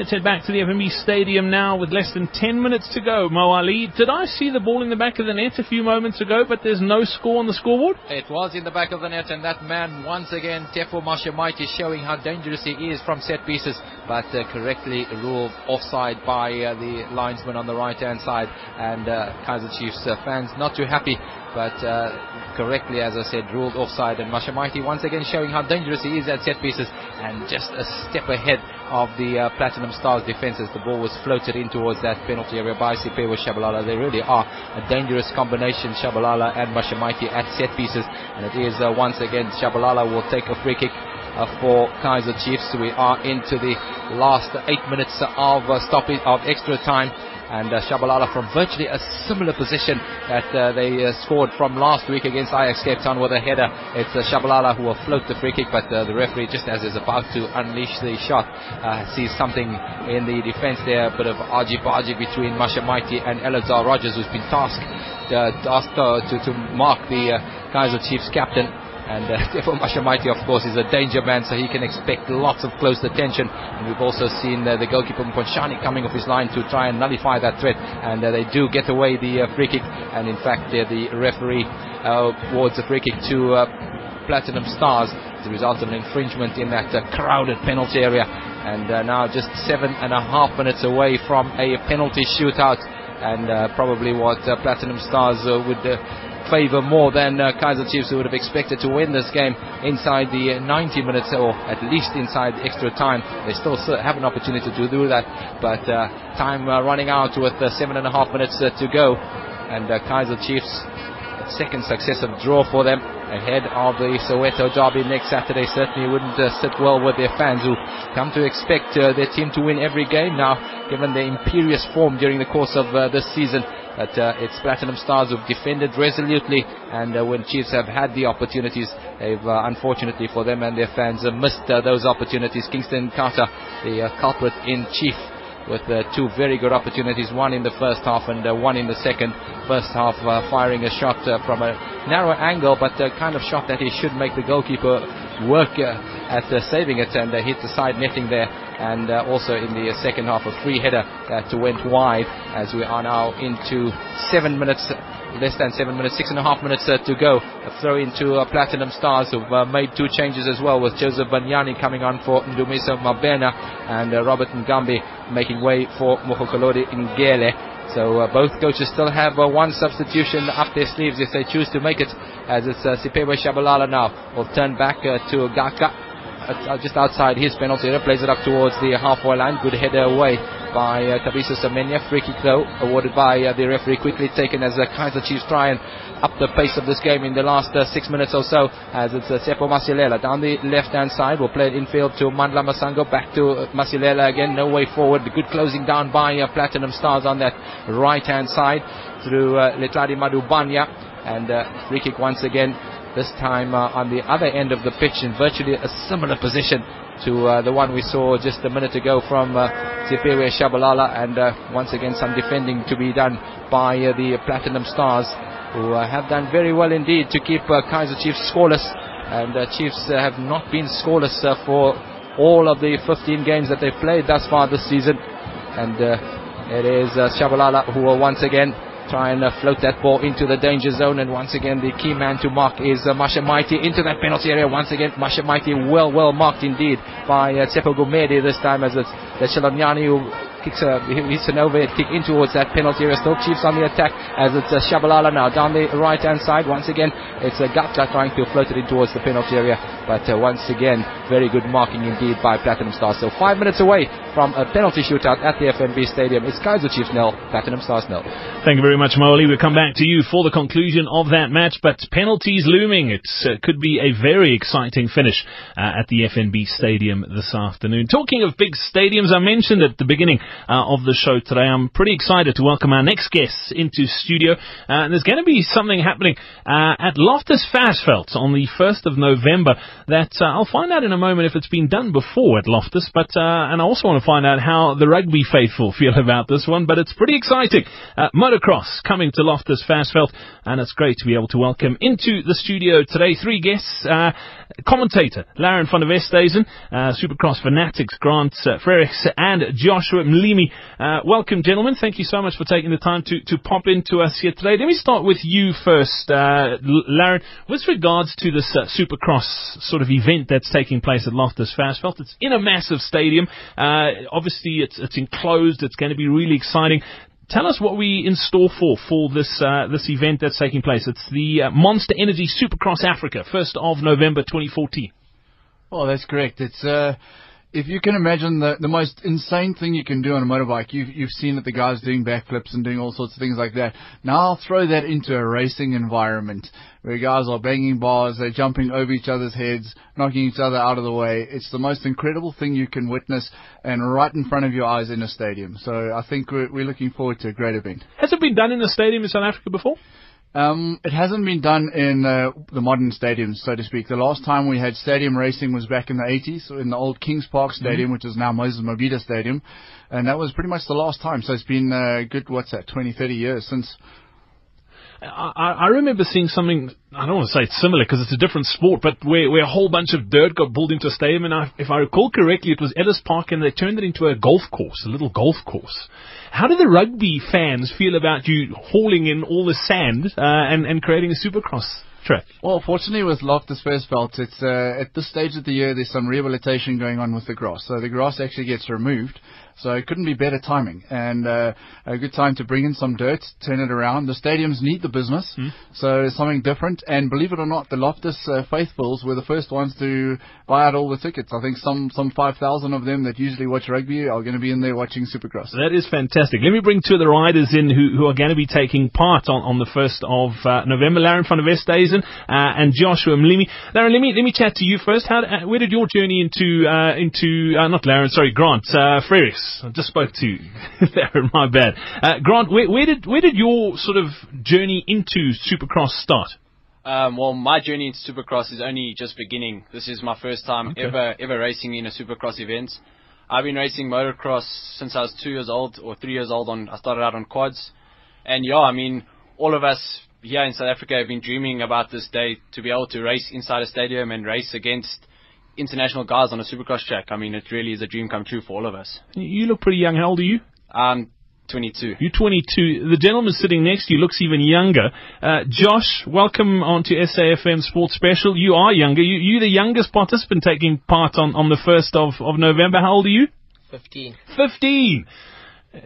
Let's head back to the FNB Stadium now with less than 10 minutes to go. Mo Ali, did I see the ball in the back of the net a few moments ago, but there's no score on the scoreboard? It was in the back of the net, and that man, once again, Tefu Mashamaite, showing how dangerous he is from set pieces, but uh, correctly ruled offside by uh, the linesman on the right hand side. And uh, Kaizer Chiefs uh, fans not too happy, but uh, correctly, as I said, ruled offside. And Mashamaite once again showing how dangerous he is at set pieces, and just a step ahead of the uh, Platinum Stars defense as the ball was floated in towards that penalty area by Siphiwe Tshabalala. They really are a dangerous combination, Tshabalala and Mashamaite at set pieces. And it is uh, once again Tshabalala will take a free kick uh, for Kaizer Chiefs. We are into the last eight minutes of uh, stoppage of extra time and uh, Tshabalala from virtually a similar position that uh, they uh, scored from last week against Ajax Cape Town with a header. It's uh, Tshabalala who will float the free kick, but uh, the referee, just as is about to unleash the shot, uh, sees something in the defence there, a bit of argy-bargy between Mashamaite and Eleazar Rodgers, who's been tasked, tasked to, to mark the Kaizer Chiefs captain. And uh, Tefu Mashamaite, of course, is a danger man, so he can expect lots of close attention. And we've also seen uh, the goalkeeper Mponshani coming off his line to try and nullify that threat. And uh, they do get away the uh, free kick. And in fact, uh, the referee uh, awards a free kick to Platinum Stars as a result of an infringement in that crowded penalty area. And now just seven and a half minutes away from a penalty shootout. And probably what Platinum Stars would favour more than uh, Kaizer Chiefs, who would have expected to win this game inside the 90 minutes or at least inside extra time. They still have an opportunity to do that, but uh, time uh, running out with uh, seven and a half minutes uh, to go, and uh, Kaizer Chiefs second successive draw for them ahead of the Soweto derby next Saturday. Certainly wouldn't uh, sit well with their fans who come to expect uh, their team to win every game. Now given their imperious form during the course of uh, this season but uh, it's Platinum Stars who've defended resolutely, and uh, when Chiefs have had the opportunities, they've uh, unfortunately for them and their fans missed those opportunities. Kingston Nkhatha, the culprit in chief, with uh, two very good opportunities, one in the first half and uh, one in the second. First half uh, firing a shot from a narrow angle, but the kind of shot that he should make the goalkeeper work at saving it and hit the side netting there and uh, also in the second half a free header that went wide as we are now into seven minutes less than seven minutes, six and a half minutes uh, to go. A throw into uh, Platinum Stars who've uh, made two changes as well with Joseph Banyani coming on for Ndumiso Mabena and uh, Robert Ngambi making way for Mogakolodi Ngele. So uh, both coaches still have uh, one substitution up their sleeves if they choose to make it as it's uh, Siphiwe Tshabalala now will turn back to Gaxa uh, just outside his penalty area, plays it up towards the halfway line. Good header away by uh, Kabiso Semenya. Free kick though, awarded by uh, the referee, quickly taken as the uh, Kaizer Chiefs try and up the pace of this game in the last uh, six minutes or so. As it's uh, Tsepo Masilela down the left hand side, will play it infield to Mandla Masango, back to Masilela again. No way forward. Good closing down by uh, Platinum Stars on that right hand side through uh, Letladi Madubanya. And uh, free kick once again this time uh, on the other end of the pitch in virtually a similar position to uh, the one we saw just a minute ago from uh, Tshabalala and uh, once again some defending to be done by uh, the Platinum Stars who uh, have done very well indeed to keep uh, Kaizer Chiefs scoreless. And Chiefs have not been scoreless for all of the 15 games that they've played thus far this season. And it is Tshabalala who will once again try and uh, float that ball into the danger zone. And once again, the key man to mark is uh, Mashamaite into that penalty area. Once again, Mashamaite well, well marked indeed by uh, Tsepo this time as it's the Cheloniani who kicks a hits an overhead kick in towards that penalty area. Still Chiefs on the attack as it's uh, Tshabalala now down the right hand side. Once again, it's uh, Gatla trying to float it in towards the penalty area. But uh, once again, very good marking indeed by Platinum Stars. So five minutes away from a penalty shootout at the FNB Stadium. It's Kaizer Chiefs nil, Platinum Stars nil. Thank you very much, Molly. We'll come back to you for the conclusion of that match. But penalties looming. It uh, could be a very exciting finish uh, at the FNB Stadium this afternoon. Talking of big stadiums, I mentioned at the beginning uh, of the show today. I'm pretty excited to welcome our next guests into studio. Uh, and there's going to be something happening uh, at Loftus Versfeld on the 1st of November that uh, I'll find out in a moment if it's been done before at Loftus. But uh, and I also want to find out how the rugby faithful feel about this one. But it's pretty exciting. motocross coming to Loftus Versfeld, and it's great to be able to welcome into the studio today three guests. commentator Laren van der Westhuizen, Supercross fanatics Grant uh, Frerichs and Joshua Mlimi. Uh, welcome, gentlemen. Thank you so much for taking the time to, to pop into us here today. Let me start with you first, uh, Laren. With regards to this uh, Supercross sort of event that's taking place at Loftus Versfeld, it's in a massive stadium. Uh, obviously, it's, it's enclosed. It's going to be really exciting. Tell us what we in store for for this uh, this event that's taking place. It's the uh, Monster Energy Supercross Africa, first of November 2014. Oh, that's correct. It's uh, if you can imagine the, the most insane thing you can do on a motorbike, you've, you've seen that the guys doing backflips and doing all sorts of things like that. Now I'll throw that into a racing environment where guys are banging bars, they're jumping over each other's heads, knocking each other out of the way. It's the most incredible thing you can witness and right in front of your eyes in a stadium. So I think we're, we're looking forward to a great event. Has it been done in a stadium in South Africa before? Um, it hasn't been done in uh, the modern stadiums, so to speak. The last time we had stadium racing was back in the 80s in the old Kings Park mm-hmm. Stadium, mm-hmm. which is now Moses Mabhida Stadium, and that was pretty much the last time. So it's been uh, good, what's that, 20, 30 years since. I, I remember seeing something. I don't want to say it's similar because it's a different sport, but where, where a whole bunch of dirt got pulled into a stadium, and I, if I recall correctly, it was Ellis Park, and they turned it into a golf course, a little golf course. How do the rugby fans feel about you hauling in all the sand uh, and and creating a supercross track? Well, fortunately with Loftus Belt, it's uh, at this stage of the year there's some rehabilitation going on with the grass, so the grass actually gets removed. So it couldn't be better timing and uh, a good time to bring in some dirt, turn it around. The stadiums need the business, mm. so something different. And believe it or not, the Loftus uh, faithfuls were the first ones to buy out all the tickets. I think some some 5,000 of them that usually watch rugby are going to be in there watching Supercross. That is fantastic. Let me bring two of the riders in who, who are going to be taking part on, on the 1st of uh, November. Laren van der Westhuizen uh, and Joshua Mlimi. Laren, let me, let me chat to you first. How, uh, where did your journey into, uh, into uh, not Laren, sorry, Grant, uh, Frerichs I just spoke to Darren. My bad. Uh, Grant, where, where, did where did your sort of journey into Supercross start? Um, well, my journey into Supercross is only just beginning. This is my first time okay. ever ever racing in a Supercross event. I've been racing motocross since I was two years old or three years old. On I started out on quads, and yeah, I mean, all of us here in South Africa have been dreaming about this day to be able to race inside a stadium and race against international guys on a supercross track. I mean, it really is a dream come true for all of us. You look pretty young. How old are you? Um, 22. You're 22. The gentleman sitting next to you looks even younger. Uh, Josh, welcome onto SAFM Sports Special. You are younger. You, you're the youngest participant taking part on, on the 1st of, of November. How old are you? 15. 15!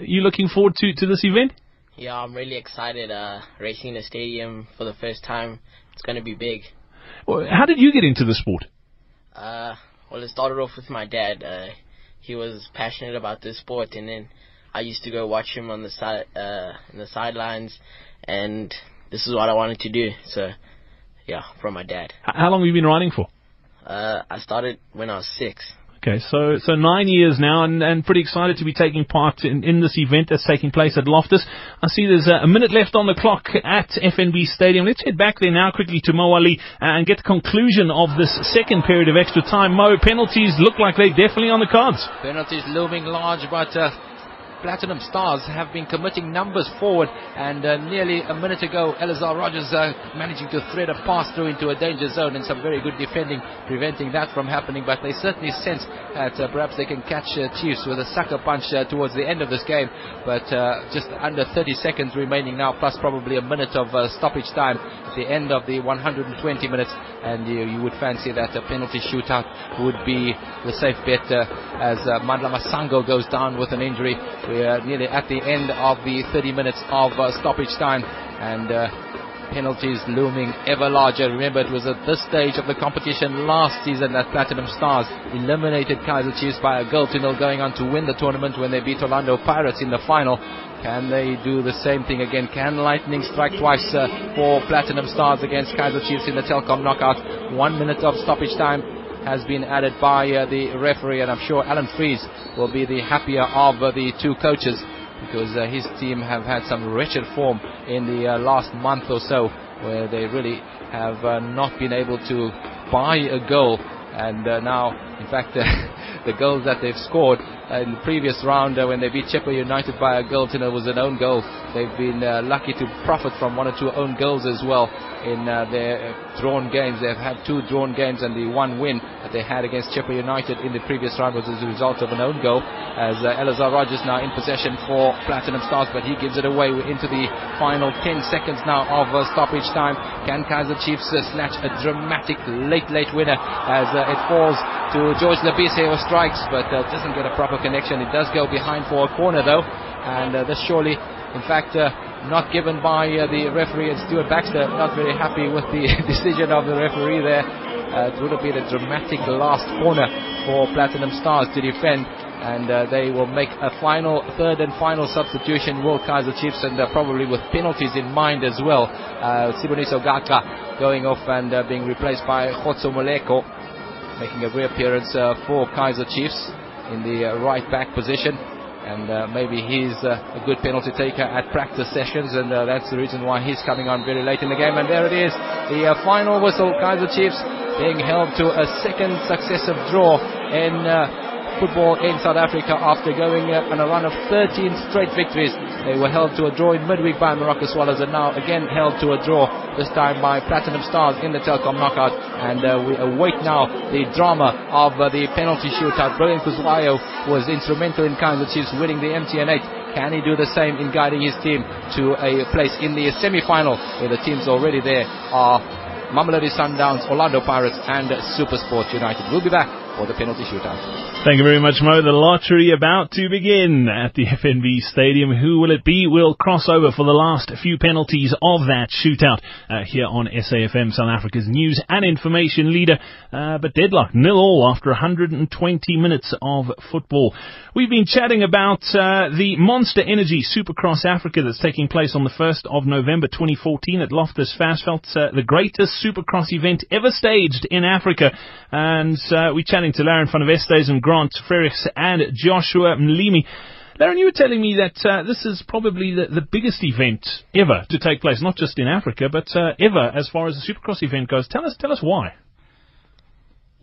You looking forward to, to this event? Yeah, I'm really excited. Uh, racing in the stadium for the first time. It's going to be big. Well, how did you get into the sport? Uh, well, it started off with my dad. Uh, he was passionate about this sport, and then I used to go watch him on the side, uh, in the sidelines, and this is what I wanted to do. So, yeah, from my dad. How long have you been riding for? Uh, I started when I was six. Okay, so so nine years now, and, and pretty excited to be taking part in, in this event that's taking place at Loftus. I see there's a, minute left on the clock at FNB Stadium. Let's head back there now quickly to Mo Ali and get the conclusion of this second period of extra time. Mo, penalties look like they're definitely on the cards. Penalties looming large, but uh, Platinum Stars have been committing numbers forward. And uh, nearly a minute ago, Eleazar Rodgers uh, managing to thread a pass through into a danger zone and some very good defending, preventing that from happening. But they certainly sense that uh, perhaps they can catch uh, Chiefs with a sucker punch uh, towards the end of this game. But uh, just under 30 seconds remaining now, plus probably a minute of stoppage time at the end of the 120 minutes. And you, you would fancy that a penalty shootout would be the safe bet as uh, Mandla Masango goes down with an injury. We're nearly at the end of the 30 minutes of uh, stoppage time and uh, penalties looming ever larger. Remember, it was at this stage of the competition last season that Platinum Stars eliminated Kaizer Chiefs by a goal to nil, going on to win the tournament when they beat Orlando Pirates in the final. Can they do the same thing again? Can Lightning strike twice uh, for Platinum Stars against Kaizer Chiefs in the Telkom knockout? One minute of stoppage time has been added by uh, the referee, and I'm sure Allan Freese will be the happier of uh, the two coaches because uh, his team have had some wretched form in the uh, last month or so, where they really have uh, not been able to buy a goal. And now, in fact, the goals that they've scored in the previous round uh, when they beat Chippa United by a goal to nil was an own goal. They've been uh, lucky to profit from one or two own goals as well in uh, their drawn games. They've had two drawn games and the one win that they had against Chippa United in the previous round was as a result of an own goal. As uh, Eleazar Rodgers now in possession for Platinum Stars, but he gives it away into the final 10 seconds now of uh, stoppage time. Can Kaizer Chiefs uh, snatch a dramatic late, late winner as uh, it falls to George Lebese who strikes, but uh, doesn't get a proper connection. It does go behind for a corner though, and uh, this surely, in fact, uh, not given by uh, the referee and Stuart Baxter. Not very happy with the decision of the referee there. Uh, it would have been a dramatic last corner for Platinum Stars to defend. And uh, they will make a final, third and final substitution, Will Kaizer Chiefs, and uh, probably with penalties in mind as well. Uh, Siboniso Gaxa going off and being replaced by Khotso Moleko, making a reappearance for Kaizer Chiefs in the uh, right back position and uh, maybe he's uh, a good penalty taker at practice sessions, and that's the reason why he's coming on very late in the game. And there it is, the final whistle. Kaizer Chiefs being held to a second successive draw in football in South Africa after going uh, on a run of 13 straight victories. They were held to a draw in midweek by Moroka Swallows and now again held to a draw, this time by Platinum Stars in the Telkom knockout. And uh, we await now the drama of uh, the penalty shootout. Brilliant Khuzwayo was instrumental in Kaizer Chiefs winning the MTN 8. Can he do the same in guiding his team to a place in the semi-final where the teams already there are Mamelodi Sundowns, Orlando Pirates and Supersport United. We'll be back for the penalty shootout. Thank you very much, Mo. The lottery about to begin at the FNB Stadium. Who will it be? We'll cross over for the last few penalties of that shootout uh, here on SAFM, South Africa's news and information leader. Uh, but deadlock, nil all after 120 minutes of football. We've been chatting about uh, the Monster Energy Supercross Africa that's taking place on the 1st of November 2014 at Loftus Versfeld, uh, the greatest Supercross event ever staged in Africa. And uh, we chatted to Laren van Vestes and Grant Frerichs and Joshua Mlimi. Laren, you were telling me that uh, this is probably the, the, biggest event ever to take place, not just in Africa, but uh, ever as far as the Supercross event goes. Tell us, tell us why.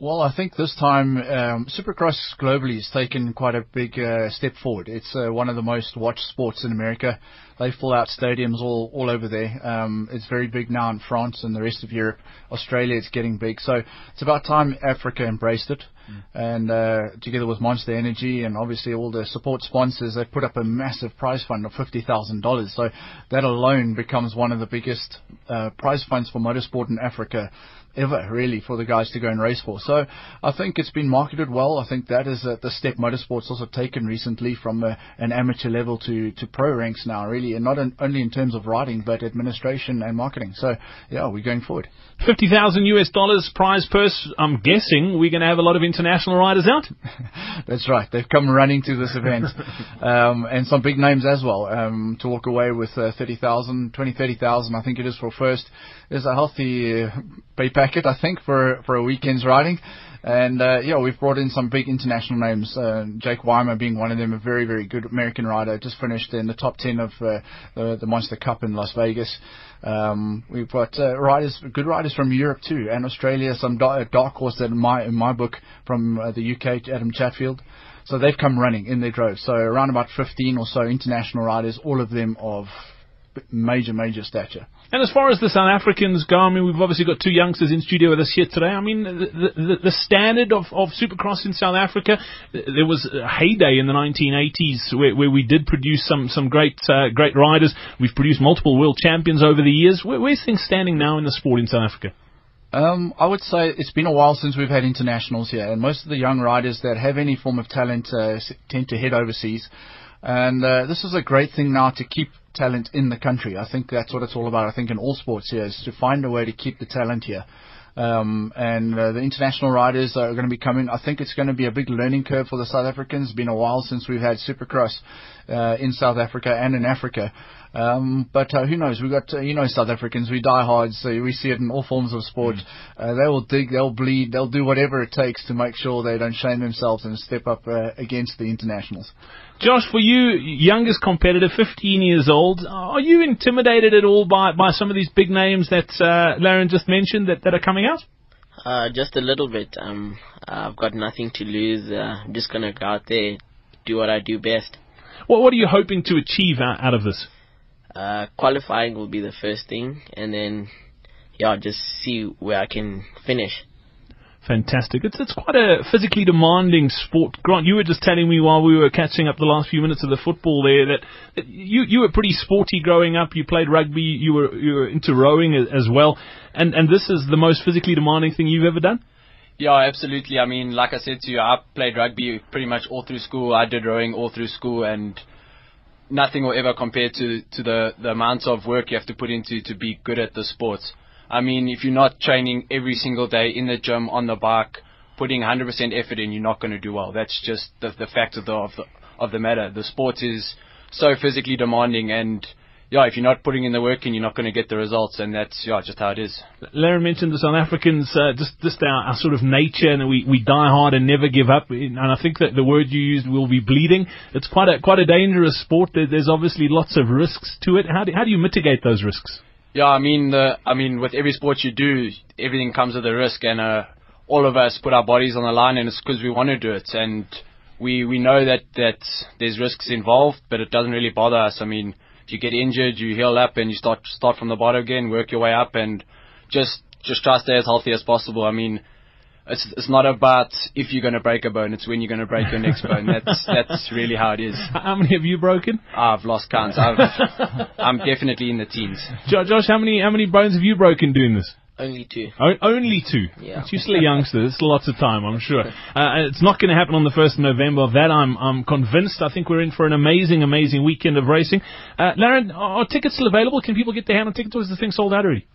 Well, I think this time um, Supercross globally has taken quite a big uh, step forward. It's uh, one of the most watched sports in America. They fill out stadiums all all over there. Um, it's very big now in France and the rest of Europe. Australia, it's getting big. So it's about time Africa embraced it. Mm. And uh, together with Monster Energy and obviously all the support sponsors, they've put up a massive prize fund of fifty thousand dollars. So that alone becomes one of the biggest uh, prize funds for motorsport in Africa ever really for the guys to go and race for. So I think it's been marketed well. I think that is uh, the step motorsports also taken recently from uh, an amateur level to, to pro ranks now really, and not in, only in terms of riding but administration and marketing. So yeah, we're going forward. Fifty thousand US dollars prize purse. I'm guessing we're going to have a lot of international riders out. That's right. They've come running to this event, um, and some big names as well. Um, to walk away with uh, 30,000, 20, 30,000, I think it is for first. There's a healthy uh, pay packet, I think, for for a weekend's riding. And uh, yeah, we've brought in some big international names. Uh, Jake Weimer being one of them, a very very good American rider, just finished in the top ten of uh, the, the Monster Cup in Las Vegas. Um, we've got uh, riders, good riders from Europe too, and Australia. Some dark, dark horse that in my in my book from uh, the UK, Adam Chatfield. So they've come running in their droves. So around about 15 or so international riders, all of them of major, major stature. And as far as the South Africans go, I mean, we've obviously got two youngsters in studio with us here today. I mean, the, the, the standard of, of Supercross in South Africa, there was a heyday in the 1980s where, where we did produce some, some great, uh, great riders. We've produced multiple world champions over the years. Where, where's things standing now in the sport in South Africa? Um, I would say it's been a while since we've had internationals here, and most of the young riders that have any form of talent uh, tend to head overseas. And uh, this is a great thing now to keep talent in the country. I think that's what it's all about. I think in all sports here is to find a way to keep the talent here. Um, and uh, the international riders are going to be coming. I think it's going to be a big learning curve for the South Africans. It's been a while since we've had Supercross uh, in South Africa and in Africa. Um, but uh, who knows? We've got uh, you know South Africans. We die hard, so we see it in all forms of sport. Mm. Uh, they will dig, they'll bleed, they'll do whatever it takes to make sure they don't shame themselves and step up uh, against the internationals. Josh, for you, youngest competitor, 15 years old, are you intimidated at all by, by some of these big names that uh, Laren just mentioned that, that are coming out? Uh, just a little bit. Um, I've got nothing to lose. Uh, I'm just gonna go out there, do what I do best. What What are you hoping to achieve out, out of this? Uh, qualifying will be the first thing, and then yeah, just see where I can finish. Fantastic. It's it's quite a physically demanding sport. Grant, you were just telling me while we were catching up the last few minutes of the football there that, that you you were pretty sporty growing up. You played rugby. You were you were into rowing as well, and and this is the most physically demanding thing you've ever done. Yeah, absolutely. I mean, like I said to you, I played rugby pretty much all through school. I did rowing all through school, and nothing will ever compare to to the the amounts of work you have to put into to be good at the sports. I mean, if you're not training every single day in the gym on the bike, putting 100% effort in, you're not going to do well. That's just the the fact of the of the of the matter. The sport is so physically demanding and yeah, if you're not putting in the work in, you're not going to get the results, and that's yeah, just how it is. Laren mentioned the South Africans, uh, just just our, our, sort of nature, and we, we die hard and never give up. And I think that the word you used will be bleeding. It's quite a quite a dangerous sport. There's obviously lots of risks to it. How do how do you mitigate those risks? Yeah, I mean, the, I mean, with every sport you do, everything comes with a risk, and uh, all of us put our bodies on the line, and it's because we want to do it, and we we know that that there's risks involved, but it doesn't really bother us. I mean you get injured, you heal up, and you start start from the bottom again, work your way up, and just just try to stay as healthy as possible. I mean, it's it's not about if you're going to break a bone; it's when you're going to break your next bone. That's that's really how it is. How many have you broken? I've lost count. I've, I'm definitely in the teens. Josh, how many how many bones have you broken doing this? Only two. O- only two. Yeah. You're still a youngster. It's lots of time, I'm sure. Uh, it's not going to happen on the first of November. Of that, I'm I'm convinced. I think we're in for an amazing, amazing weekend of racing. Uh, Laren, are tickets still available? Can people get their hand on tickets, or is the thing sold out already?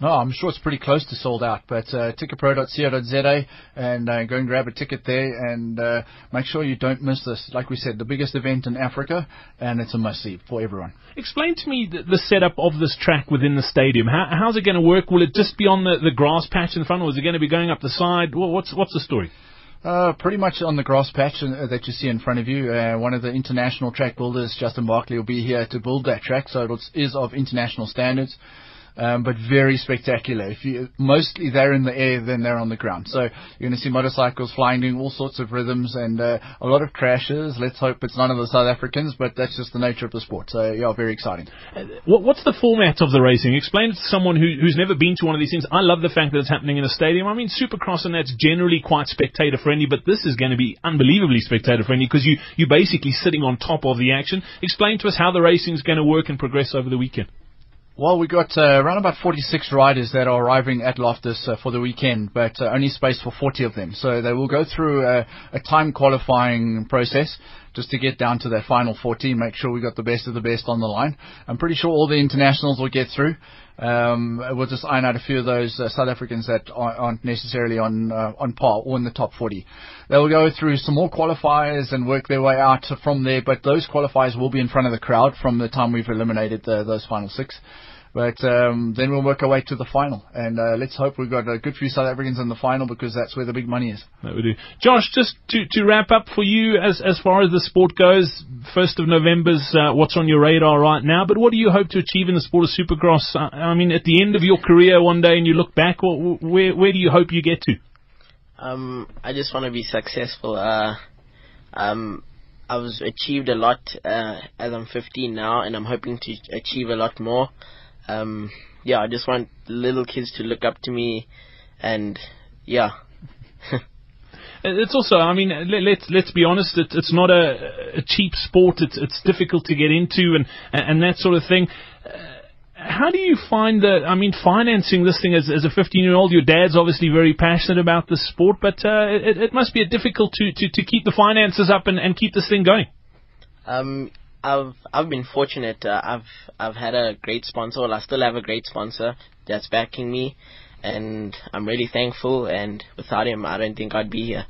No, I'm sure it's pretty close to sold out, but uh, ticketpro.co.za and uh, go and grab a ticket there and uh, make sure you don't miss this. Like we said, the biggest event in Africa, and it's a must-see for everyone. Explain to me the, the setup of this track within the stadium. How, how's it going to work? Will it just be on the, the grass patch in front, or is it going to be going up the side? What's what's the story? Uh, pretty much on the grass patch uh, that you see in front of you. Uh, one of the international track builders, Justin Barkley, will be here to build that track, so it is of international standards um, but very spectacular. If you mostly they're in the air than they're on the ground. So you're going to see motorcycles flying, doing all sorts of rhythms, and uh, a lot of crashes. Let's hope it's none of the South Africans, but that's just the nature of the sport. So yeah, very exciting. Uh, what's the format of the racing? Explain it to someone who, who's never been to one of these things. I love the fact that it's happening in a stadium. I mean, Supercross and that's generally quite spectator friendly, but this is going to be unbelievably spectator friendly because you you're basically sitting on top of the action. Explain to us how the racing is going to work and progress over the weekend. Well, we've got uh, around about 46 riders that are arriving at Loftus uh, for the weekend, but uh, only space for 40 of them. So they will go through a, a time qualifying process just to get down to that final 40, make sure we got the best of the best on the line. I'm pretty sure all the internationals will get through. Um, we'll just iron out a few of those uh, South Africans that aren't necessarily on uh, on par or in the top 40. They will go through some more qualifiers and work their way out from there, but those qualifiers will be in front of the crowd from the time we've eliminated the, those final six. But um, then we'll work our way to the final, and uh, let's hope we've got a good few South Africans in the final because that's where the big money is. That we do. Josh, just to, to wrap up for you, as as far as the sport goes, first of November's uh, what's on your radar right now. But what do you hope to achieve in the sport of Supercross? Uh, I mean, at the end of your career, one day, and you look back, where where do you hope you get to? Um, I just want to be successful. Uh, um, I've achieved a lot uh, as I'm 15 now, and I'm hoping to achieve a lot more um, yeah, I just want little kids to look up to me, and yeah. It's also, I mean, let's let's be honest. It's it's not a, a cheap sport. It's it's difficult to get into and and that sort of thing. Uh, how do you find that? I mean, financing this thing as as a 15 year old, your dad's obviously very passionate about the sport, but uh, it, it must be difficult to, to to keep the finances up and and keep this thing going. Um, I've I've been fortunate. Uh, I've I've had a great sponsor. Well, I still have a great sponsor that's backing me, and I'm really thankful. And without him, I don't think I'd be here.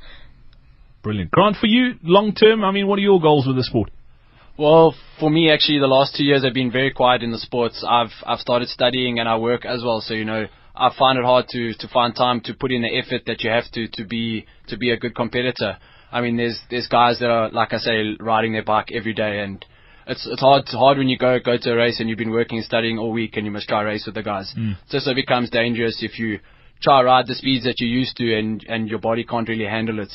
Brilliant. Grant, for you, long term, I mean, what are your goals with the sport? Well, for me, actually, the last two years have been very quiet in the sports. I've I've started studying and I work as well. So you know, I find it hard to to find time to put in the effort that you have to to be to be a good competitor. I mean, there's there's guys that are like I say riding their bike every day, and it's it's hard it's hard when you go go to a race and you've been working and studying all week and you must try race with the guys. Mm. So so it becomes dangerous if you try ride the speeds that you're used to and and your body can't really handle it.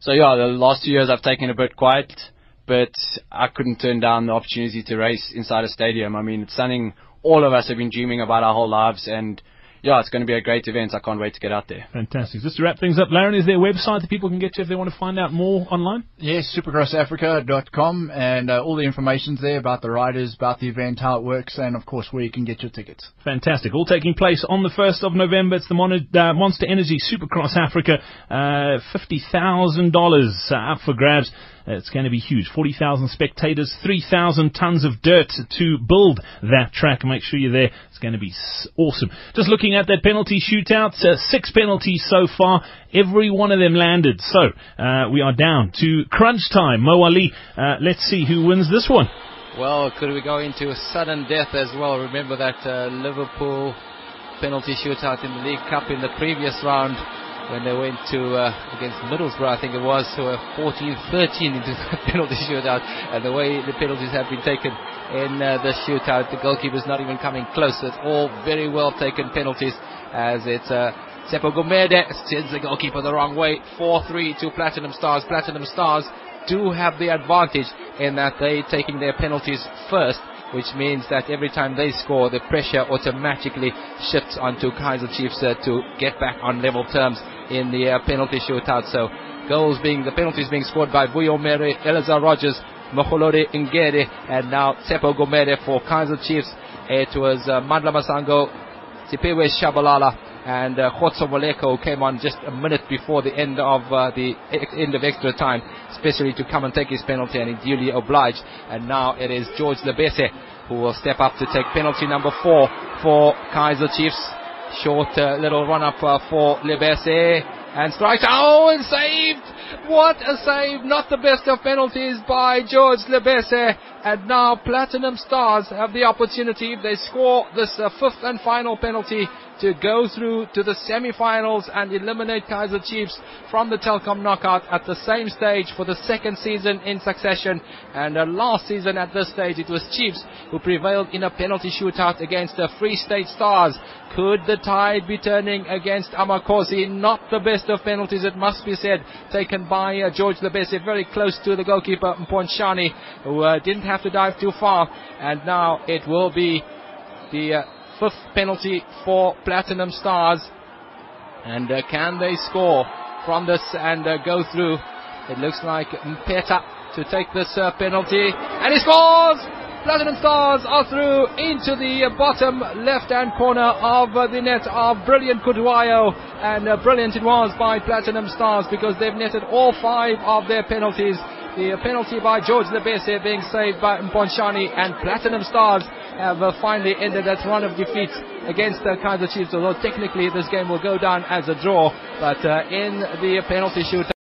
So yeah, the last two years I've taken a bit quiet, but I couldn't turn down the opportunity to race inside a stadium. I mean, it's something all of us have been dreaming about our whole lives and yeah, it's going to be a great event. I can't wait to get out there. Fantastic. Just to wrap things up, Laren, is there a website that people can get to if they want to find out more online? Yes, supercrossafrica.com, and uh, all the information's there about the riders, about the event, how it works, and of course where you can get your tickets. Fantastic. All taking place on the 1st of November. It's the Mon- uh, Monster Energy Supercross Africa. Uh, $50,000 up for grabs. It's going to be huge. 40,000 spectators, 3,000 tons of dirt to build that track. Make sure you're there. It's going to be awesome. Just looking at that penalty shootout, uh, six penalties so far. Every one of them landed. So uh, we are down to crunch time. Mo Ali, uh, let's see who wins this one. Well, could we go into a sudden death as well? Remember that uh, Liverpool penalty shootout in the League Cup in the previous round when they went to uh, against Middlesbrough, I think it was, to a 14-13 into the penalty shootout, and the way the penalties have been taken in uh, the shootout, the goalkeeper's not even coming close. It's all very well taken penalties, as it's. Uh, Seppo Gumede sends the goalkeeper the wrong way. 4-3 to Platinum Stars. Platinum Stars do have the advantage in that they taking their penalties first which means that every time they score, the pressure automatically shifts onto Kaizer Chiefs uh, to get back on level terms in the uh, penalty shootout. So goals being the penalties being scored by Vuyo Mere, Eleazar Rodgers, Moholore Ngere, and now Tsepo Gomere for Kaizer Chiefs. It was uh, Mandla Masango, Siphiwe Tshabalala, and uh, Moleko came on just a minute before the end of uh, the end of extra time, especially to come and take his penalty, and he duly obliged. And now it is George Lebese who will step up to take penalty number four for Kaizer Chiefs. Short uh, little run up uh, for Lebese and strikes. Oh, and saved! What a save! Not the best of penalties by George Lebese. And now Platinum Stars have the opportunity, if they score this uh, fifth and final penalty, to go through to the semi-finals and eliminate Kaizer Chiefs from the Telkom knockout at the same stage for the second season in succession. And uh, last season at this stage it was Chiefs who prevailed in a penalty shootout against the Free State Stars. Could the tide be turning against Amakosi? Not the best of penalties, it must be said, taken by uh, George Lebese, very close to the goalkeeper Mponchani, who uh, didn't have to dive too far. And now it will be the uh, fifth penalty for Platinum Stars. And uh, can they score from this and uh, go through? It looks like Mpeta to take this uh, penalty. And he scores! Platinum Stars are through into the bottom left-hand corner of uh, the net of Brilliant Khuzwayo. And uh, brilliant it was by Platinum Stars because they've netted all five of their penalties. The penalty by George Lebese being saved by Mponchani and Platinum Stars have uh, finally ended that run of defeat against the Kaizer Chiefs. Although technically this game will go down as a draw, but uh, in the penalty shootout.